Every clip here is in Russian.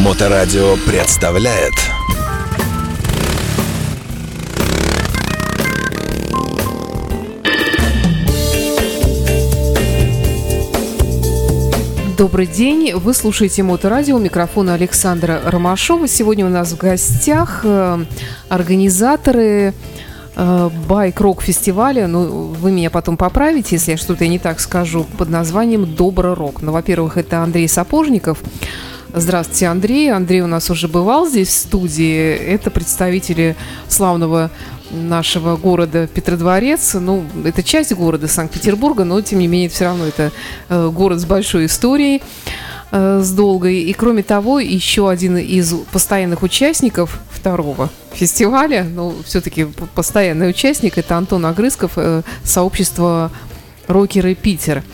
Моторадио представляет Добрый день, вы слушаете Моторадио, микрофона Александра Ромашова. Сегодня у нас в гостях э, организаторы э, байк-рок фестиваля, ну, вы меня потом поправите, если я что-то не так скажу, под названием «Добро рок». Ну, во-первых, это Андрей Сапожников. Здравствуйте, Андрей. Андрей у нас уже бывал здесь в студии. Это представители славного нашего города Петродворец. Ну, это часть города Санкт-Петербурга, но, тем не менее, все равно это э, город с большой историей э, с долгой. И кроме того, еще один из постоянных участников второго фестиваля, ну, все-таки постоянный участник, это Антон Огрызков, э, сообщество «Рокеры Питер».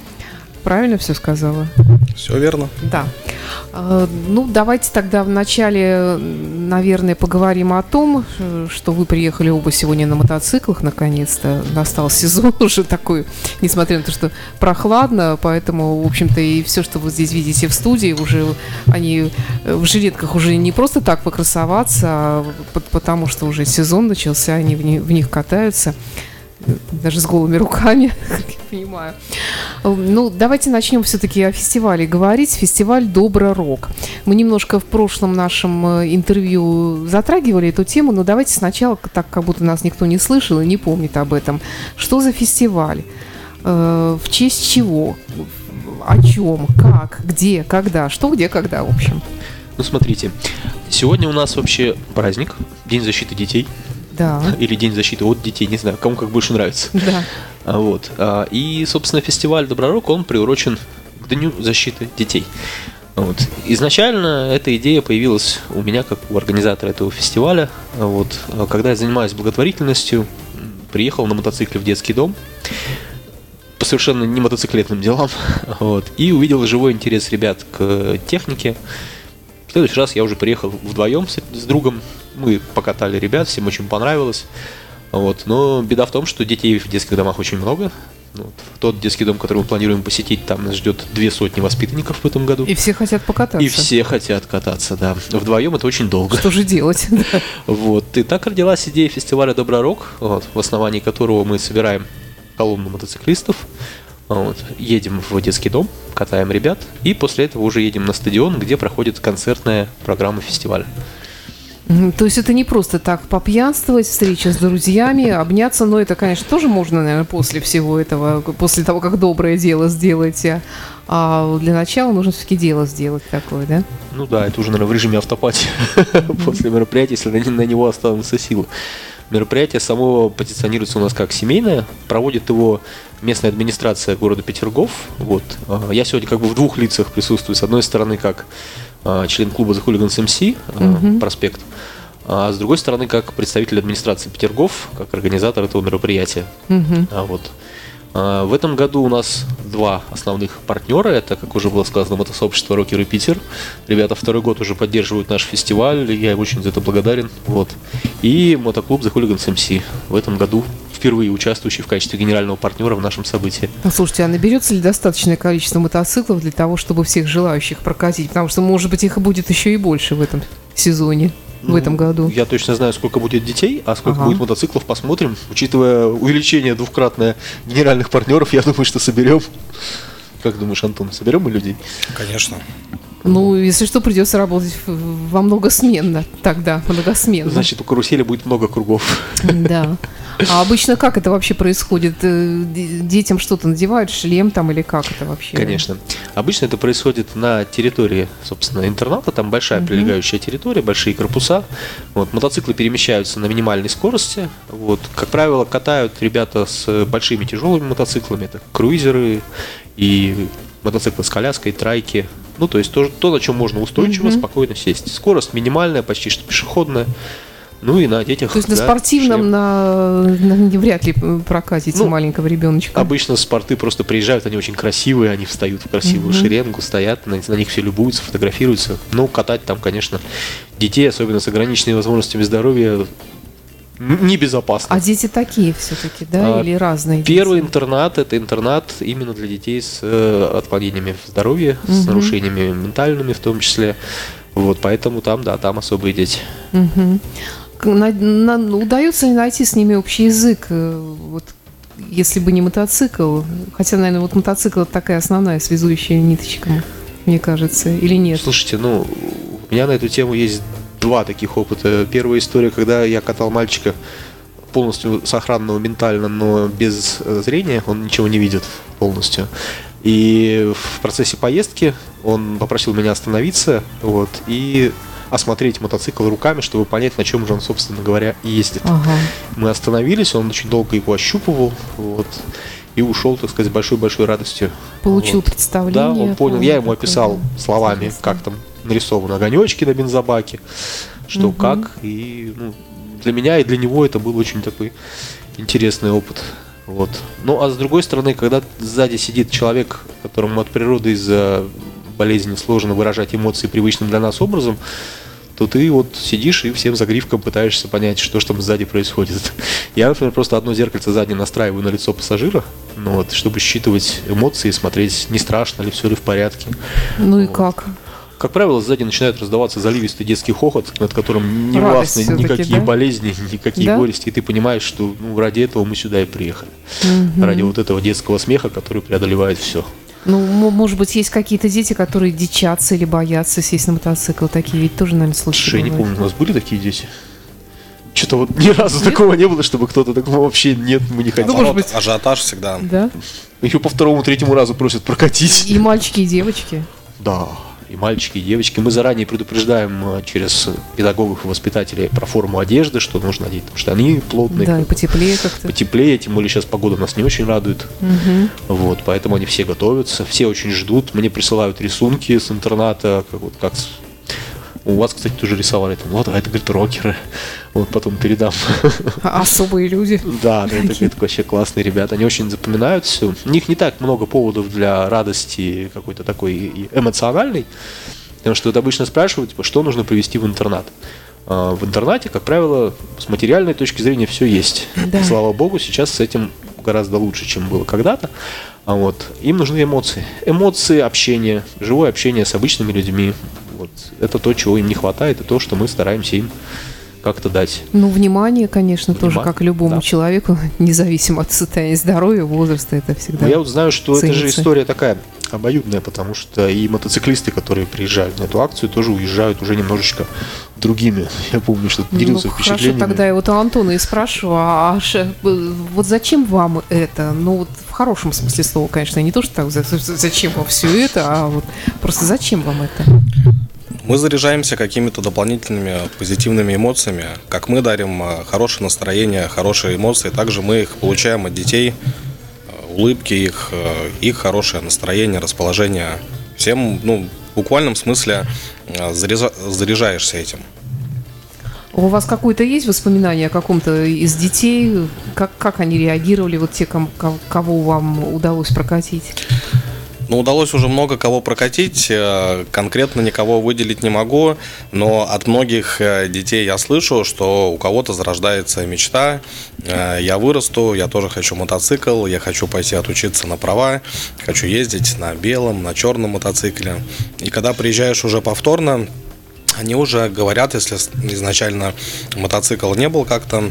Правильно все сказала? Все верно. Да. Э, ну, давайте тогда вначале, наверное, поговорим о том, что вы приехали оба сегодня на мотоциклах, наконец-то. Настал сезон уже такой, несмотря на то, что прохладно, поэтому, в общем-то, и все, что вы здесь видите в студии, уже они в жилетках уже не просто так покрасоваться, а потому что уже сезон начался, они в них катаются даже с голыми руками, как я понимаю. Ну, давайте начнем все-таки о фестивале говорить. Фестиваль Добро Рок. Мы немножко в прошлом нашем э, интервью затрагивали эту тему, но давайте сначала, так как будто нас никто не слышал и не помнит об этом. Что за фестиваль? Э, в честь чего? О чем? Как? Где? Когда? Что, где, когда, в общем? Ну, смотрите, сегодня у нас вообще праздник, День защиты детей – да. или День защиты от детей, не знаю, кому как больше нравится. Да. А, вот. А, и, собственно, фестиваль Добророк, он приурочен к Дню защиты детей. Вот. Изначально эта идея появилась у меня как у организатора этого фестиваля. Вот. Когда я занимаюсь благотворительностью, приехал на мотоцикле в детский дом по совершенно не мотоциклетным делам. Вот. И увидел живой интерес ребят к технике. В следующий раз я уже приехал вдвоем с, с другом мы покатали ребят, всем очень понравилось. Вот. Но беда в том, что детей в детских домах очень много. Вот. Тот детский дом, который мы планируем посетить, там нас ждет две сотни воспитанников в этом году. И все хотят покататься. И все хотят кататься, да. Вдвоем это очень долго. Что же делать? Вот. И так родилась идея фестиваля Добророк, вот, в основании которого мы собираем колонну мотоциклистов. Вот. Едем в детский дом, катаем ребят, и после этого уже едем на стадион, где проходит концертная программа фестиваля. То есть это не просто так попьянствовать, встреча с друзьями, обняться, но это, конечно, тоже можно, наверное, после всего этого, после того, как доброе дело сделаете. А для начала нужно все-таки дело сделать такое, да? Ну да, это уже, наверное, в режиме автопати после мероприятия, если на него останутся силы. Мероприятие само позиционируется у нас как семейное, проводит его местная администрация города Петергоф. Вот. А, я сегодня как бы в двух лицах присутствую. С одной стороны, как а, член клуба The Hooligans MC, угу. проспект, а с другой стороны, как представитель администрации Петергоф, как организатор этого мероприятия. Угу. Вот. А, в этом году у нас два основных партнера. Это, как уже было сказано, мотосообщество Рокеры Питер. Ребята второй год уже поддерживают наш фестиваль, я им очень за это благодарен. Вот. И мотоклуб The Hooligans MC. В этом году впервые участвующий в качестве генерального партнера в нашем событии. Ну, слушайте, а наберется ли достаточное количество мотоциклов для того, чтобы всех желающих прокатить? Потому что, может быть, их будет еще и больше в этом сезоне. Ну, в этом году. Я точно знаю, сколько будет детей, а сколько ага. будет мотоциклов, посмотрим. Учитывая увеличение двукратное генеральных партнеров, я думаю, что соберем. Как думаешь, Антон, соберем мы людей? Конечно. Ну, если что, придется работать во многосменно тогда, многосменно. Значит, у карусели будет много кругов. Да. А обычно как это вообще происходит? Э, детям что-то надевают, шлем там или как это вообще? Конечно. Обычно это происходит на территории, собственно, интерната. Там большая угу. прилегающая территория, большие корпуса. Вот, мотоциклы перемещаются на минимальной скорости. Вот, как правило, катают ребята с большими тяжелыми мотоциклами. Это круизеры и мотоциклы с коляской, трайки. Ну, то есть то, то на чем можно устойчиво, угу. спокойно сесть. Скорость минимальная, почти что пешеходная. Ну и на детях. То есть да, на спортивном шлем. на, на вряд ли прокатите ну, маленького ребеночка. Обычно спорты просто приезжают, они очень красивые, они встают в красивую mm-hmm. шеренгу, стоят, на, на них все любуются, фотографируются. Ну, катать там, конечно, детей, особенно с ограниченными возможностями здоровья, небезопасно. А дети такие все-таки, да, А, или разные? Первый дети? интернат это интернат именно для детей с э, отклонениями в здоровье, с Мгм. нарушениями ментальными в том числе. Вот, поэтому там, да, там особые дети. К- на- на- удается ли найти с ними общий язык? э, Вот, если бы не мотоцикл, хотя, наверное, вот мотоцикл это такая основная связующая ниточка, мне кажется, или нет? Слушайте, ну, у меня на эту тему есть два таких опыта. Первая история, когда я катал мальчика полностью сохранного ментально, но без э, зрения, он ничего не видит полностью. И в процессе поездки он попросил меня остановиться вот, и осмотреть мотоцикл руками, чтобы понять, на чем же он, собственно говоря, ездит. Ага. Мы остановились, он очень долго его ощупывал, вот, и ушел, так сказать, с большой-большой радостью. Получил Вот. представление. Да, он понял. Я ему описал словами, как там нарисованы огонечки на бензобаке, что Мгм. как. И ну, для меня и для него это был очень такой интересный опыт. Вот. Ну, а с другой стороны, когда сзади сидит человек, которому от природы из-за болезни сложно выражать эмоции привычным для нас образом, то ты вот сидишь и всем загривком пытаешься понять, что же там сзади происходит. Я, например, просто одно зеркальце заднее настраиваю на лицо пассажира, ну вот, чтобы считывать эмоции, смотреть, не страшно ли, все ли в порядке. Ну и Вот. как? Как правило, сзади начинает раздаваться заливистый детский хохот, над которым не Радость властны никакие да? болезни, никакие Да? горести, и ты понимаешь, что ну, ради этого мы сюда и приехали. Мгм. Ради вот этого детского смеха, который преодолевает все. Ну, мо- может быть, есть какие-то дети, которые дичатся или боятся сесть на мотоцикл. Такие ведь тоже, наверное, случаи Слушай, я не помню, у нас были такие дети? Что-то вот ни разу Нет? такого не было, чтобы кто-то такого вообще нет, мы не хотим. Ну, может быть. ажиотаж всегда. Да? Еще по второму, третьему разу просят прокатить. И мальчики, и девочки. Да, и мальчики, и девочки. Мы заранее предупреждаем э, через педагогов и воспитателей про форму одежды, что нужно одеть там штаны плотные, Да, и потеплее как-то. потеплее, тем более сейчас погода нас не очень радует. Мгм. Вот, поэтому они все готовятся, все очень ждут. Мне присылают рисунки с интерната, как, вот, как с- у вас, кстати, тоже рисовали там, вот, а это, говорит, рокеры. Вот потом передам. А- Особые люди. Да, это говорит, вообще классные ребята. Они очень запоминают все. У них не так много поводов для радости какой-то такой эмоциональной. Потому что вот обычно спрашивают, типа, что нужно привести в интернат. А, В интернате, как правило, с материальной точки зрения все есть. Да. Слава богу, сейчас с этим гораздо лучше, чем было когда-то. А вот им нужны эмоции. Эмоции, общение, живое общение с обычными людьми. Это то, чего им не хватает, и то, что мы стараемся им как-то дать. Ну, внимание, конечно, тоже, Внимание, как и любому да. человеку, независимо от состояния здоровья, возраста, это всегда. Ну, я вот знаю, что это же ценится. история такая обоюдная, потому что и мотоциклисты, которые приезжают на эту акцию, тоже уезжают уже немножечко другими. Я помню, что Ну, делился хорошо, впечатлениями. тогда я вот у Антона и спрашиваю, а ш- э, вот зачем вам это? Ну, вот в хорошем смысле слова, конечно, не то, что так, за- за- зачем вам все это, а вот просто зачем вам это? Мы заряжаемся какими-то дополнительными позитивными эмоциями. Как мы дарим э, хорошее настроение, хорошие эмоции, также мы их получаем от детей. Э, Улыбки их, э, их хорошее настроение, расположение. Всем, ну, в буквальном смысле заряжа- заряжаешься этим. У вас какое-то есть воспоминание о каком-то из детей? Как, как они реагировали, вот те, ком- ко- кого вам удалось прокатить? Ну, удалось уже много кого прокатить, э, конкретно никого выделить не могу, но от многих э, детей я слышу, что у кого-то зарождается мечта, э, я вырасту, я тоже хочу мотоцикл, я хочу пойти отучиться на права, хочу ездить на белом, на черном мотоцикле. И когда приезжаешь уже повторно, они уже говорят, если изначально мотоцикл не был как-то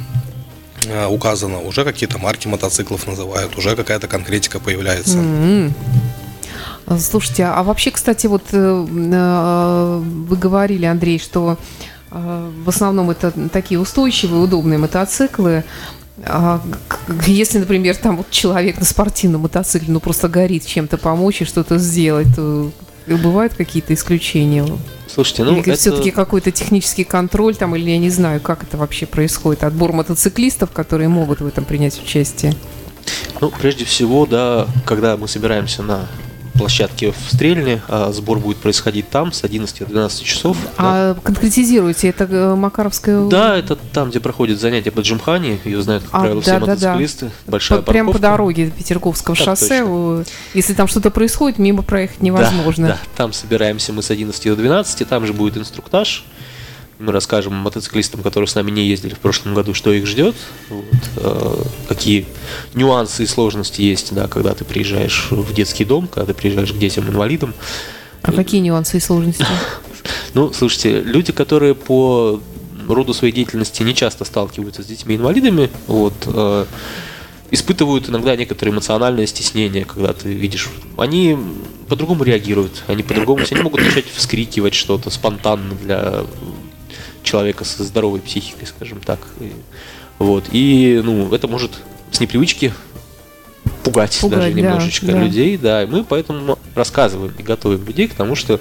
указано, уже какие-то марки мотоциклов называют, уже какая-то конкретика появляется. М. А, Слушайте, а вообще, кстати, вот э, э, вы говорили, Андрей, что э, в основном это такие устойчивые, удобные мотоциклы. А если, например, там вот человек на спортивном мотоцикле, ну просто горит чем-то помочь и что-то сделать, то бывают какие-то исключения? Слушайте, ну, или это... все-таки какой-то технический контроль там, или я не знаю, как это вообще происходит, отбор мотоциклистов, которые могут в этом принять участие? Ну, прежде всего, да, когда мы собираемся на площадке в Стрельне, а сбор будет происходить там с 11 до 12 часов. да. А конкретизируйте, это э, Макаровская Да, это там, где проходят занятия по Джимхане, ее знают, как А, правило, все да, да, да. мотоциклисты. Большая П- Прямо по дороге Петерговского Так шоссе. точно. Если там что-то происходит, мимо проехать невозможно. Да, да, там собираемся мы с 11 до 12, там же будет инструктаж. Мы расскажем мотоциклистам, которые с нами не ездили в прошлом году, что их ждет, вот, э, какие нюансы и сложности есть, да, когда ты приезжаешь в детский дом, когда ты приезжаешь к детям-инвалидам. А какие нюансы и сложности? Ну, слушайте, люди, которые по роду своей деятельности не часто сталкиваются с детьми-инвалидами, вот, э, испытывают иногда некоторые эмоциональное стеснение, когда ты видишь. Они по-другому реагируют, они по-другому, они могут начать вскрикивать что-то спонтанно для человека со здоровой психикой, скажем так. И, вот. И ну, это может с непривычки пугать, Пугать, даже да, немножечко да. людей, да. И мы поэтому рассказываем и готовим людей к тому, что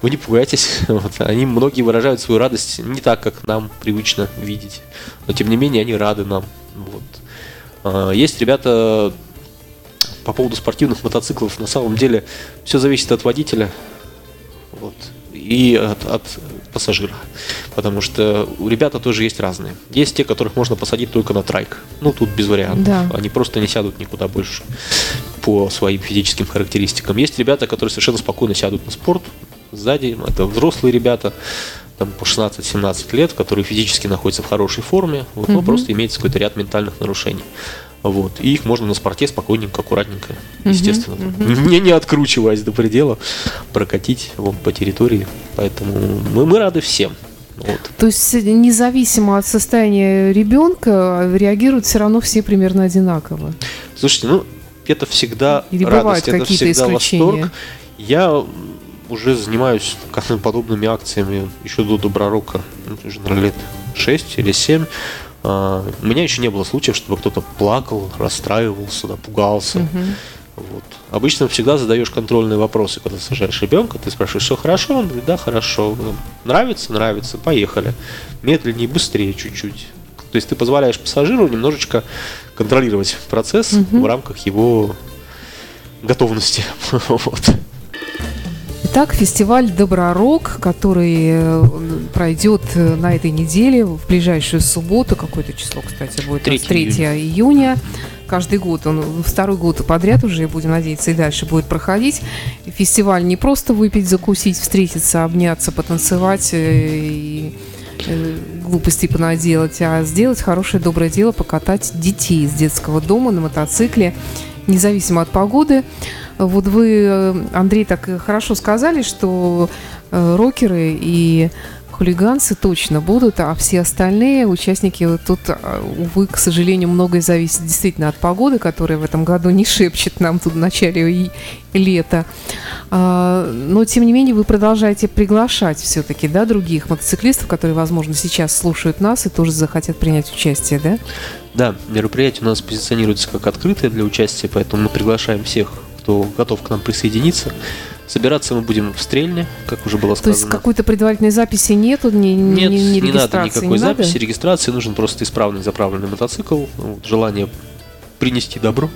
вы не пугайтесь. Вот. Они многие выражают свою радость не так, как нам привычно видеть. Но тем не менее они рады нам. Вот. А, Есть ребята по поводу спортивных мотоциклов. На самом деле все зависит от водителя вот, и от, от пассажира. Потому что у ребята тоже есть разные. Есть те, которых можно посадить только на трайк. Ну, тут без вариантов. Да. Они просто не сядут никуда больше по своим физическим характеристикам. Есть ребята, которые совершенно спокойно сядут на спорт сзади. Это взрослые ребята, там по 16-17 лет, которые физически находятся в хорошей форме, вот, но Мгм. просто имеется какой-то ряд ментальных нарушений. Вот. И их можно на спорте спокойненько, аккуратненько, естественно, мгм. не, не откручиваясь до предела, прокатить вон, по территории. Поэтому мы, мы рады всем. Вот. То есть независимо от состояния ребенка реагируют все равно все примерно одинаково. Слушайте, ну, это всегда Или радость, это всегда исключения? восторг. Я уже занимаюсь подобными акциями еще до Добророка, ну, уже, наверное, лет 6 или 7. А, У меня еще не было случаев, чтобы кто-то плакал, расстраивался, да, пугался. Мгм. Вот. Обычно всегда задаешь контрольные вопросы, когда сажаешь ребенка, ты спрашиваешь, все хорошо? Он говорит, да, хорошо. Ну, Нравится? Нравится, поехали. Медленнее, быстрее чуть-чуть. То есть ты позволяешь пассажиру немножечко контролировать процесс Мгм. в рамках его готовности. Вот. Итак, фестиваль Добророк, который э, пройдет э, на этой неделе, в ближайшую субботу, какое-то число, кстати, будет, у нас 3 3 июня. Каждый год, он второй год подряд уже, будем надеяться, и дальше будет проходить. Фестиваль не просто выпить, закусить, встретиться, обняться, потанцевать э, и глупостей понаделать, а сделать хорошее, доброе дело, покатать детей из детского дома на мотоцикле, независимо от погоды. Вот вы, э, Андрей, так хорошо сказали, что э, рокеры и хулиганцы точно будут, а все остальные участники вот тут, а, увы, к сожалению, многое зависит действительно от погоды, которая в этом году не шепчет нам тут в начале лета. А, Но, тем не менее, вы продолжаете приглашать все-таки, да, других мотоциклистов, которые, возможно, сейчас слушают нас и тоже захотят принять участие, да? Да, мероприятие у нас позиционируется как открытое для участия, поэтому мы приглашаем всех, кто готов к нам присоединиться. Собираться мы будем в Стрельне, как уже было То есть сказано. какой-то предварительной записи нету, ни- Нет, ни- ни не надо никакой не надо? записи, регистрации, нужен просто исправный заправленный мотоцикл, вот, желание принести добро,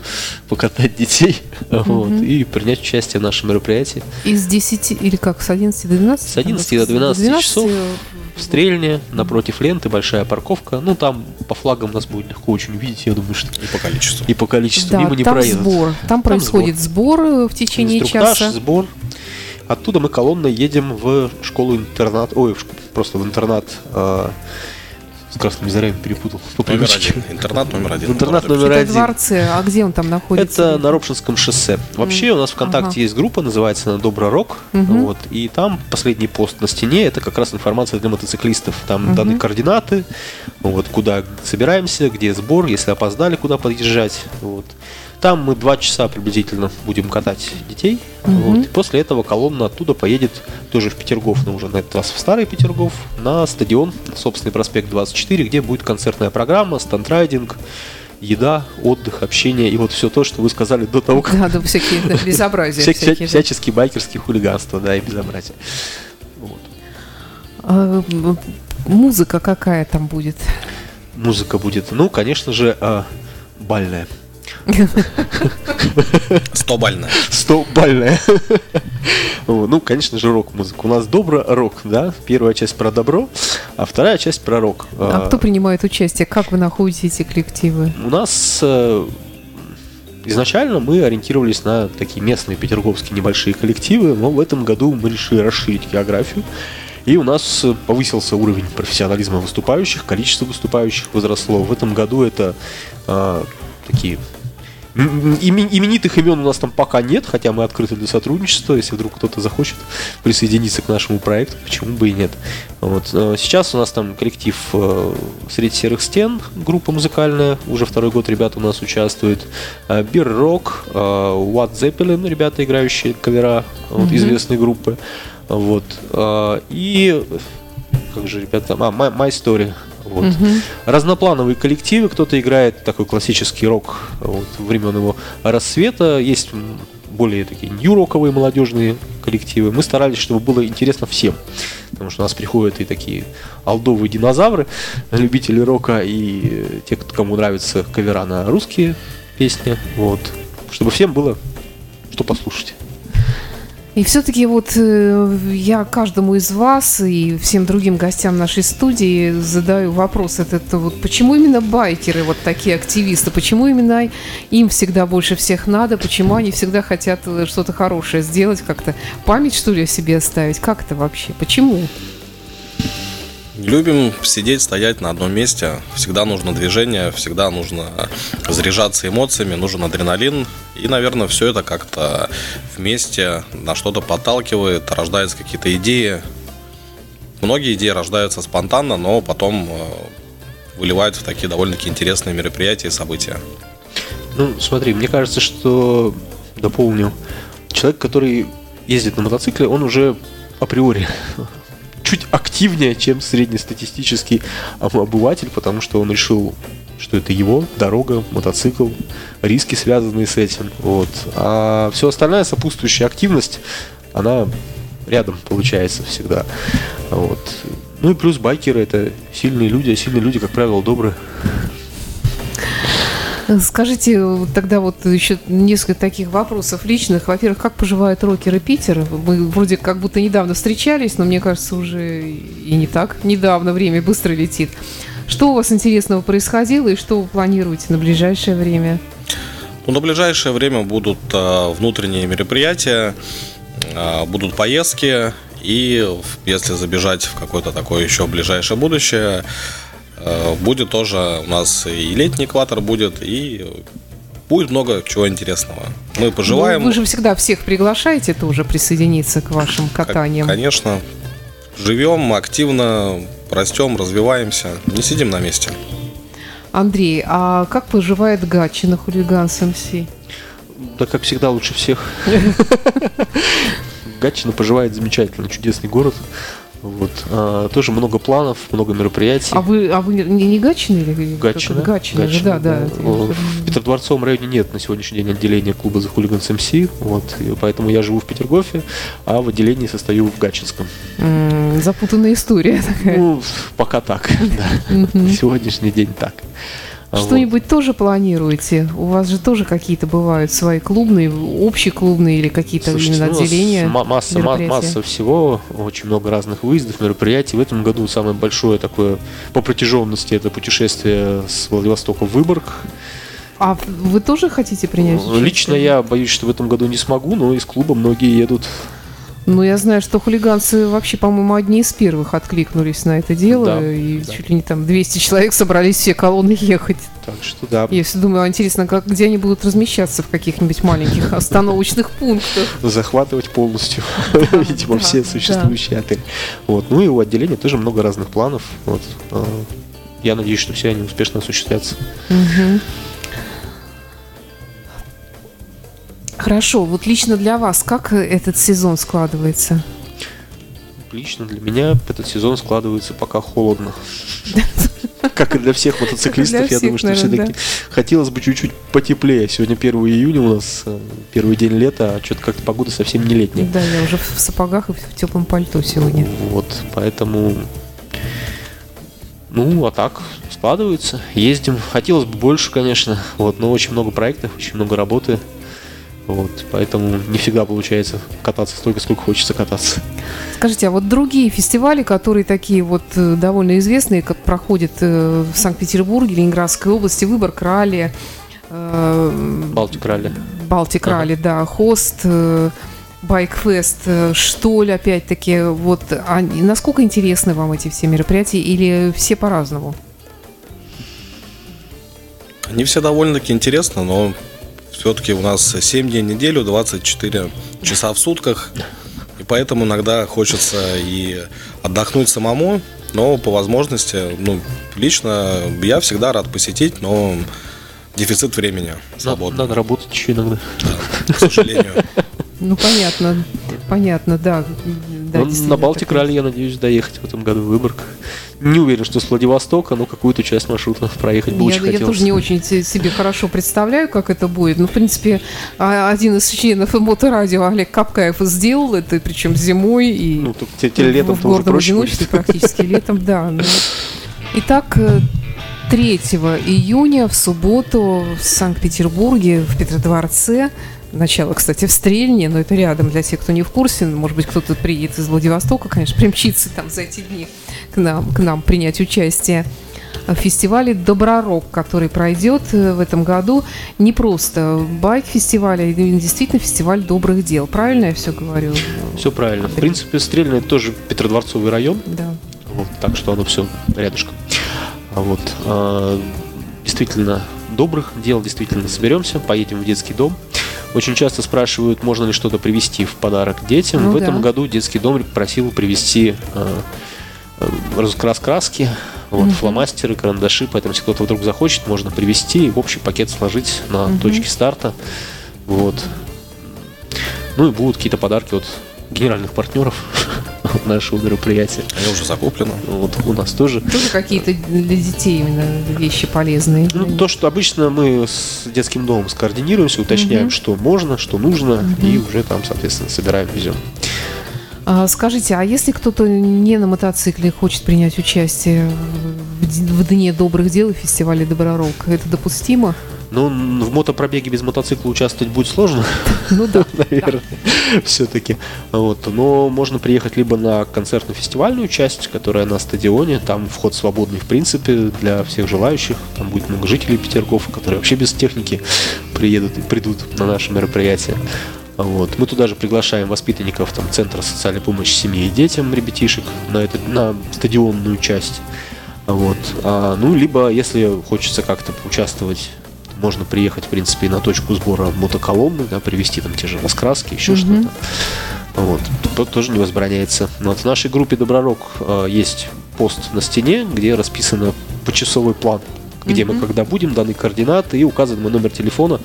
покатать детей вот, и принять участие в нашем мероприятии. Из 10 или как, с 11 до 12? С 11 до 12 часов В Стрельне, напротив ленты, большая парковка. Ну, там по флагам нас будет легко очень увидеть, я думаю, что И по количеству. и по количеству Да, мимо не там проедут. сбор. Там, происходит сбор э, в течение Инструктаж, часа. сбор. Оттуда мы колонной едем в школу-интернат, ой, в просто в интернат э, с красными зарями перепутал. По Номер привычке. один. Интернат номер один. Интернат номер Это один. дворцы. А где он там находится? Это на Ропшинском шоссе. Вообще у нас ВКонтакте Ага. есть группа, называется она Добророк. Мгм. Вот, и там последний пост на стене это как раз информация для мотоциклистов. Там Мгм. даны координаты, вот, куда собираемся, где сбор, если опоздали, куда подъезжать. Вот. Там мы два часа приблизительно будем катать детей. Мгм. Вот. И после этого колонна оттуда поедет тоже в Петергоф, но уже на этот раз в Старый Петергоф, на стадион, собственный проспект 24, где будет концертная программа, стандрайдинг, еда, отдых, общение и вот все то, что вы сказали до того, как Да, да, всякие да, безобразия. вся- всякие, вся- всяческие байкерские хулиганства, да, и безобразие. Вот. А, Музыка какая там будет? Музыка будет, ну, конечно же, а, бальная. Стобальная. Сто-бальная. Ну, конечно же, рок-музыка. У нас добро-рок, да? Первая часть про добро, а вторая часть про рок. А кто принимает участие? Как вы находите эти коллективы? У нас э, изначально мы ориентировались на такие местные петерговские небольшие коллективы, но в этом году мы решили расширить географию И у нас повысился уровень профессионализма выступающих, количество выступающих возросло. В этом году это а, такие Именитых имен у нас там пока нет, хотя мы открыты для сотрудничества. Если вдруг кто-то захочет присоединиться к нашему проекту, почему бы и нет. Вот. Э, сейчас у нас там коллектив э, «Среди серых стен», группа музыкальная, уже второй год ребята у нас участвуют. Бир Рок, What Zeppelin, ребята, играющие кавера вот, mm-hmm. известной группы. Вот. Э, и как же ребята, а, My, My Story, вот. Угу. Разноплановые коллективы, кто-то играет такой классический рок вот, времен его рассвета, есть более такие нью-роковые молодежные коллективы. Мы старались, чтобы было интересно всем. Потому что у нас приходят и такие алдовые динозавры, любители рока, и те, кому нравятся кавера на русские песни. Вот. Чтобы всем было что послушать. И все-таки вот э, я каждому из вас и всем другим гостям нашей студии задаю вопрос. Это, это вот почему именно байкеры вот такие активисты? Почему именно им всегда больше всех надо? Почему они всегда хотят э, что-то хорошее сделать, как-то память что ли себе оставить? Как это вообще? Почему? Любим сидеть, стоять на одном месте. Всегда нужно движение, всегда нужно заряжаться эмоциями, нужен адреналин. И, наверное, все это как-то вместе на что-то подталкивает, рождаются какие-то идеи. Многие идеи рождаются спонтанно, но потом э, выливают в такие довольно-таки интересные мероприятия и события. Ну, смотри, мне кажется, что, дополню, человек, который ездит на мотоцикле, он уже априори чуть активнее, чем среднестатистический обыватель, потому что он решил, что это его дорога, мотоцикл, риски, связанные с этим. Вот. А все остальная сопутствующая активность, она рядом получается всегда. Вот. Ну и плюс байкеры это сильные люди, а сильные люди, как правило, добрые. Скажите, тогда вот еще несколько таких вопросов личных. Во-первых, как поживают рокеры Питера? Мы вроде как будто недавно встречались, но мне кажется, уже и не так недавно. Время быстро летит. Что у вас интересного происходило и что вы планируете на ближайшее время? Ну, на ближайшее время будут э, внутренние мероприятия, э, будут поездки, и если забежать в какое-то такое еще ближайшее будущее, будет тоже у нас и летний экватор будет, и будет много чего интересного. Мы пожелаем. Ну, вы же всегда всех приглашаете тоже присоединиться к вашим катаниям. Конечно. Живем активно, растем, развиваемся, не сидим на месте. Андрей, а как поживает Гатчина хулиган СМС? Да, как всегда, лучше всех. Гатчина поживает замечательно, чудесный город. Вот. А, тоже много планов, много мероприятий. А вы, а вы не, не Гатчины или Гатчина? Гатчина, Гатчина, да, да. да. В Петродворцовом районе нет на сегодняшний день отделения клуба за хулиган СМС, вот, и поэтому я живу в Петергофе, а в отделении состою в Гатчинском. Запутанная история такая. Ну, пока так, да. Сегодняшний день так. Что-нибудь вот. тоже планируете? У вас же тоже какие-то бывают свои клубные, общеклубные или какие-то именно ну, отделения? Масса, масса всего, очень много разных выездов, мероприятий. В этом году самое большое такое по протяженности это путешествие с Владивостока в Выборг. А вы тоже хотите принять участие? Лично я боюсь, что в этом году не смогу, но из клуба многие едут ну, я знаю, что хулиганцы вообще, по-моему, одни из первых откликнулись на это дело. Да, и да. чуть ли не там 200 человек собрались все колонны ехать. Так что да. Я все думаю, интересно, как, где они будут размещаться в каких-нибудь маленьких остановочных пунктах. Захватывать полностью, видимо, все существующие отели. Вот. Ну и у отделения тоже много разных планов. Вот. А, я надеюсь, что все они успешно осуществятся. Хорошо, вот лично для вас, как этот сезон складывается? Лично для меня этот сезон складывается пока холодно. Как и для всех мотоциклистов, я думаю, что все-таки хотелось бы чуть-чуть потеплее. Сегодня 1 июня у нас э, первый день лета, а что-то как-то погода совсем не летняя. Да, я уже в сапогах и в теплом пальто сегодня. Вот, поэтому ну, а так складывается. Ездим. Хотелось бы больше, конечно. Вот, но очень много проектов, очень много работы. Вот, поэтому не всегда получается кататься столько, сколько хочется кататься. Скажите, а вот другие фестивали, которые такие вот э, довольно известные, как проходят э, в Санкт-Петербурге, Ленинградской области, Выбор Крали, э, Балтик Ралли. Балтик Ралли, ага. да, Хост, Байкфест, что ли, опять-таки, вот, а насколько интересны вам эти все мероприятия или все по-разному? Они все довольно-таки интересны, но все-таки у нас 7 дней в неделю, 24 часа в сутках. И поэтому иногда хочется и отдохнуть самому, но по возможности, ну, лично я всегда рад посетить, но дефицит времени свободно. Надо, надо работать еще иногда. Да, к сожалению. Ну, понятно, понятно, да. Да Ну, на Балтик ралли, я надеюсь, доехать в этом году в Выборг. Не уверен, что с Владивостока, но какую-то часть маршрута проехать бы Я, очень я хотелось. тоже не очень се- себе хорошо представляю, как это будет. Ну, в принципе, а- один из членов моторадио Олег Капкаев сделал это, причем зимой и Ну, тут те- те летом в гордом одиночестве будет. практически летом, да. ну. Итак, э, 3 июня в субботу в Санкт-Петербурге, в Петродворце, начало, кстати, в Стрельне, но это рядом для тех, кто не в курсе, может быть, кто-то приедет из Владивостока, конечно, примчится там за эти дни к нам, к нам принять участие в фестивале «Добророк», который пройдет э, в этом году. Не просто байк-фестиваль, а действительно фестиваль добрых дел. Правильно я все говорю? Все правильно. В принципе, Стрельно это тоже Петродворцовый район, Да. вот, так что оно все рядышком. А вот а, действительно добрых дел, действительно соберемся, поедем в детский дом. Очень часто спрашивают, можно ли что-то привезти в подарок детям. Ну в да. этом году детский дом просил привезти а, а, раскрас краски, вот, Мгм. фломастеры, карандаши, поэтому если кто-то вдруг захочет, можно привезти и в общий пакет сложить на Мгм. точке старта. Вот. Ну и будут какие-то подарки от генеральных партнеров нашего мероприятия. Они уже закуплены. Вот у нас тоже. Тоже какие-то для детей именно вещи полезные. Ну, то, что обычно мы с детским домом скоординируемся, уточняем, Мгм. что можно, что нужно, Мгм. и уже там, соответственно, собираем, везем. А, скажите, а если кто-то не на мотоцикле хочет принять участие в Дне добрых дел и фестивале Добророк, это допустимо? Ну, в мотопробеге без мотоцикла участвовать будет сложно, Ну да. наверное, все-таки. Вот. Но можно приехать либо на концертно-фестивальную часть, которая на стадионе, там вход свободный, в принципе, для всех желающих. Там будет много жителей Петергофа, которые вообще без техники приедут и придут на наше мероприятие. Вот. Мы туда же приглашаем воспитанников там, Центра социальной помощи семье и детям, ребятишек, на, это, на стадионную часть. Вот. А, ну, либо, если хочется как-то поучаствовать, можно приехать, в принципе, и на точку сбора мотоколонны, да, привезти там те же раскраски, еще Мгм. что-то. Вот. То- тоже не возбраняется. Вот в нашей группе Добророк э, есть пост на стене, где расписано почасовой план, где мы Мгм. когда будем, даны координаты и указан мой номер телефона.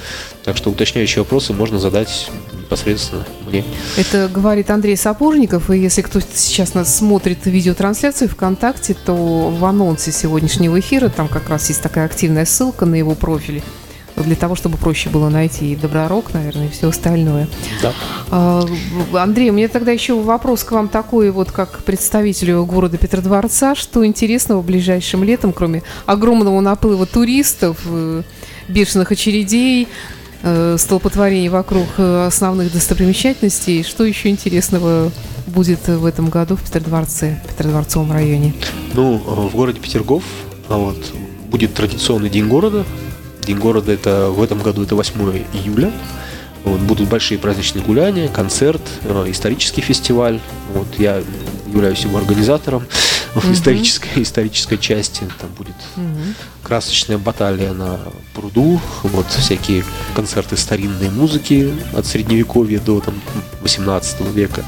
Так что уточняющие вопросы можно задать непосредственно мне. Это говорит Андрей Сапожников, и если кто сейчас нас смотрит видеотрансляцию ВКонтакте, то в анонсе сегодняшнего эфира там как раз есть такая активная ссылка на его профиль, для того, чтобы проще было найти и Добророк, наверное, и все остальное. Да. А, Андрей, у меня тогда еще вопрос к вам такой, вот как представителю города Петродворца. Что интересного ближайшим летом, кроме огромного наплыва туристов, э, бешеных очередей, э, столпотворений вокруг э, основных достопримечательностей, что еще интересного будет в этом году в Петродворце, в Петродворцовом районе? Ну, в городе Петергоф а вот, будет традиционный День города. День города это в этом году это 8 июля. Вот, будут большие праздничные гуляния, концерт, э, исторический фестиваль. Вот, я являюсь его организатором Мгм. исторической, исторической части. Там будет красочная баталия на пруду, вот всякие концерты старинной музыки от средневековья до там, 18 века,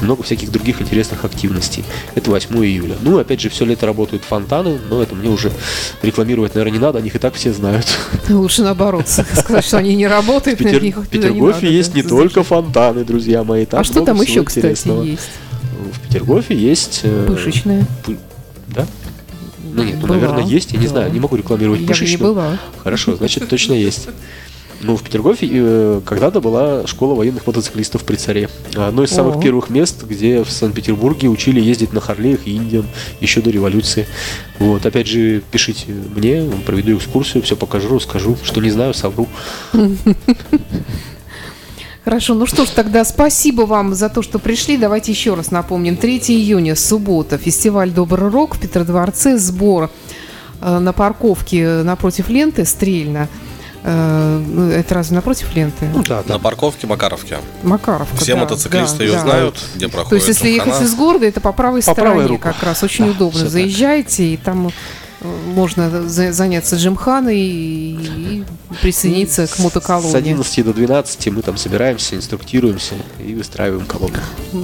много всяких других интересных активностей. Это 8 июля. Ну, опять же, все лето работают фонтаны, но это мне уже рекламировать, наверное, не надо, о них и так все знают. Лучше наоборот сказать, что они не работают, в Петергофе есть не только фонтаны, друзья мои. А что там еще, кстати, есть? В Петергофе есть... э, Пышечная. пы- Да? Ну нет, ну, Была. наверное, есть, я не Да. знаю, не могу рекламировать Я бы не пышечную. была. Хорошо, значит, точно есть. Ну, в Петергофе э, когда-то была школа военных мотоциклистов при царе. Одно из самых О. первых мест, где в Санкт-Петербурге учили ездить на Харлеях и Индиан еще до революции. Вот, опять же, пишите мне, проведу экскурсию, все покажу, расскажу. Что не знаю, совру. Хорошо, ну что ж, тогда спасибо вам за то, что пришли. Давайте еще раз напомним. 3 июня, суббота, фестиваль «Добрый рок» в Петродворце, сбор э, на парковке напротив ленты «Стрельна». Э, ну, это разве напротив ленты? Ну да, На да. парковке Макаровки. Макаровка. Все да, мотоциклисты да, ее да. знают, где То проходит есть, если ехать из города, это по правой По правой стороне руку. как раз очень Да, удобно. всё так. И там можно за- заняться джимханой и, и присоединиться к С мотоколонне. 11 до 12 мы там собираемся, инструктируемся и выстраиваем колонну.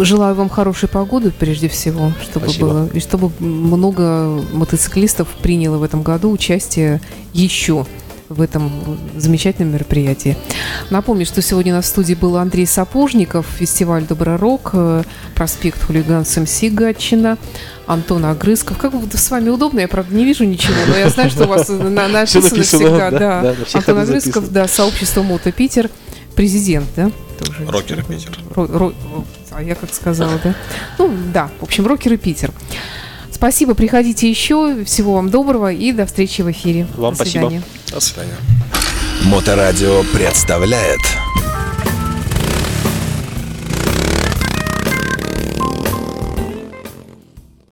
Желаю вам хорошей погоды прежде всего, чтобы Спасибо. было, и чтобы много мотоциклистов приняло в этом году участие еще в этом замечательном мероприятии. Напомню, что сегодня у нас в студии был Андрей Сапожников, фестиваль Добророк, э, проспект Хулиган СМС Гатчина, Антон Огрызков. Как с вами удобно? Я, правда, не вижу ничего, но я знаю, что у вас на- написано написано, всегда. да, Да, да, на все Антон Огрызков, да, сообщество Мото Питер, президент, да? Тоже. Рокеры Питер. Ро- ро- а я как сказала, да? Ну, да, в общем, рокеры Питер. Спасибо, приходите еще. Всего вам доброго и до встречи в эфире. Вам До спасибо. свидания. До свидания. Моторадио представляет